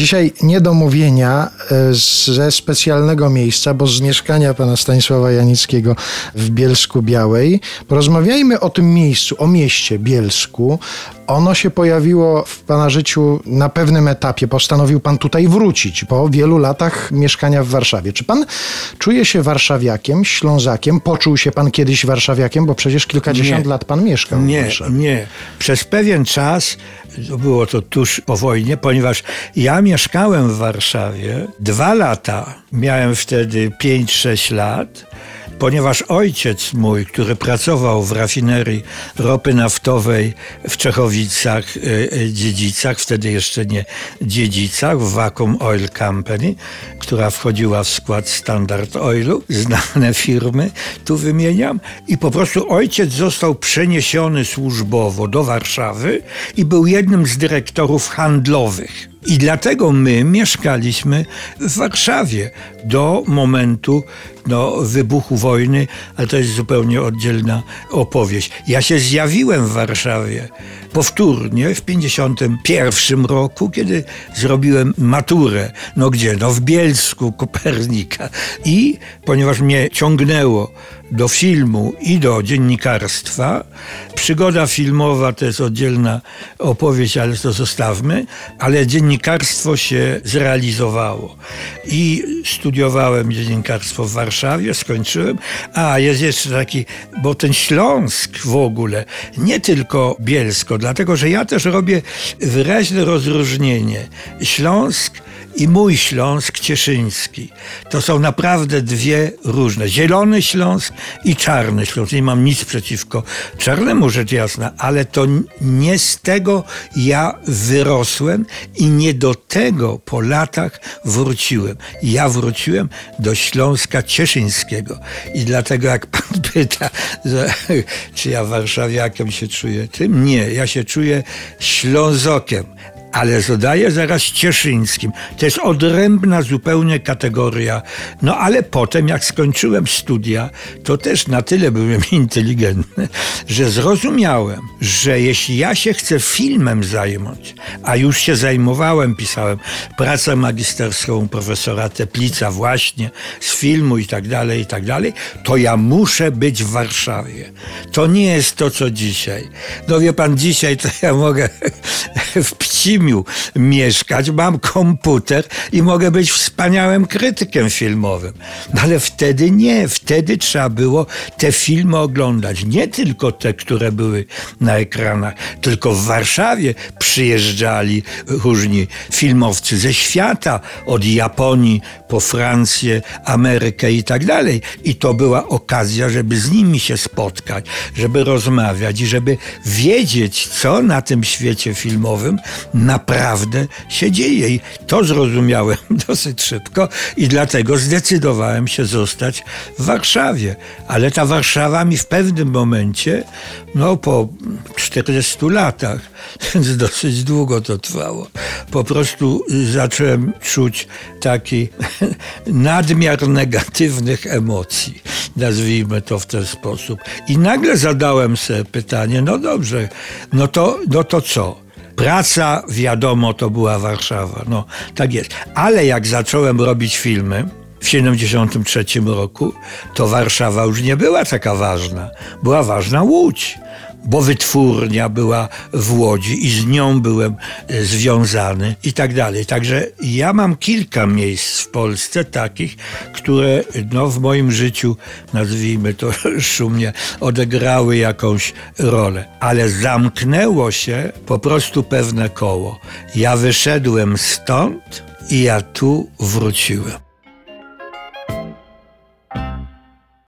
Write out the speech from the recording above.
Dzisiaj niedomówienia e, ze specjalnego miejsca, bo z mieszkania pana Stanisława Janickiego w Bielsku Białej. Porozmawiajmy o tym miejscu, o mieście Bielsku. Ono się pojawiło w pana życiu na pewnym etapie. Postanowił pan tutaj wrócić po wielu latach mieszkania w Warszawie. Czy pan czuje się warszawiakiem, ślązakiem? Poczuł się pan kiedyś warszawiakiem, bo przecież kilkadziesiąt Nie. lat pan mieszkał w Nie, Warszawie. nie. Przez pewien czas, było to tuż po wojnie, ponieważ ja mieszkałem w Warszawie dwa lata. Miałem wtedy 5-6 lat. Ponieważ ojciec mój, który pracował w rafinerii ropy naftowej w Czechowicach, e, e, Dziedzicach, wtedy jeszcze nie Dziedzicach, w Vacuum Oil Company, która wchodziła w skład Standard Oilu, znane firmy, tu wymieniam, i po prostu ojciec został przeniesiony służbowo do Warszawy i był jednym z dyrektorów handlowych. I dlatego my mieszkaliśmy w Warszawie do momentu no, wybuchu wojny, ale to jest zupełnie oddzielna opowieść. Ja się zjawiłem w Warszawie powtórnie w 51 roku, kiedy zrobiłem maturę. No gdzie? No w Bielsku, Kopernika. I ponieważ mnie ciągnęło do filmu i do dziennikarstwa. Przygoda filmowa to jest oddzielna opowieść, ale to zostawmy. Ale dziennikarstwo się zrealizowało. I studiowałem dziennikarstwo w Warszawie, skończyłem. A jest jeszcze taki, bo ten Śląsk w ogóle, nie tylko Bielsko, dlatego że ja też robię wyraźne rozróżnienie. Śląsk i mój Śląsk Cieszyński. To są naprawdę dwie różne. Zielony Śląsk i Czarny Śląsk. Nie mam nic przeciwko czarnemu, rzecz jasna, ale to nie z tego ja wyrosłem i nie do tego po latach wróciłem. Ja wróciłem do Śląska Cieszyńskiego. I dlatego jak pan pyta, że, czy ja warszawiakiem się czuję tym? Nie, ja się czuję Ślązokiem ale zadaję zaraz cieszyńskim. To jest odrębna zupełnie kategoria. No ale potem, jak skończyłem studia, to też na tyle byłem inteligentny, że zrozumiałem, że jeśli ja się chcę filmem zająć, a już się zajmowałem, pisałem pracę magisterską profesora Teplica właśnie z filmu i tak dalej, i tak dalej, to ja muszę być w Warszawie. To nie jest to, co dzisiaj. No wie pan, dzisiaj to ja mogę w Pcimiu mieszkać, mam komputer i mogę być wspaniałym krytykiem filmowym. No ale wtedy nie, wtedy trzeba było te filmy oglądać. Nie tylko te, które były na ekranach, tylko w Warszawie przyjeżdżali różni filmowcy ze świata, od Japonii po Francję, Amerykę i tak dalej. I to była okazja, żeby z nimi się spotkać, żeby rozmawiać i żeby wiedzieć, co na tym świecie filmowym naprawdę się dzieje. I to zrozumiałem dosyć szybko i dlatego zdecydowałem się zostać w Warszawie. Ale ta Warszawa mi w pewnym momencie, no po 40 latach, więc dosyć długo to trwało, po prostu zacząłem czuć taki nadmiar negatywnych emocji, nazwijmy to w ten sposób. I nagle zadałem sobie pytanie, no dobrze, no to, no to co? Praca, wiadomo, to była Warszawa. No, tak jest. Ale jak zacząłem robić filmy w 73 roku, to Warszawa już nie była taka ważna. Była ważna Łódź bo wytwórnia była w Łodzi i z nią byłem e, związany i tak dalej. Także ja mam kilka miejsc w Polsce takich, które no, w moim życiu, nazwijmy to szumnie, odegrały jakąś rolę. Ale zamknęło się po prostu pewne koło. Ja wyszedłem stąd i ja tu wróciłem.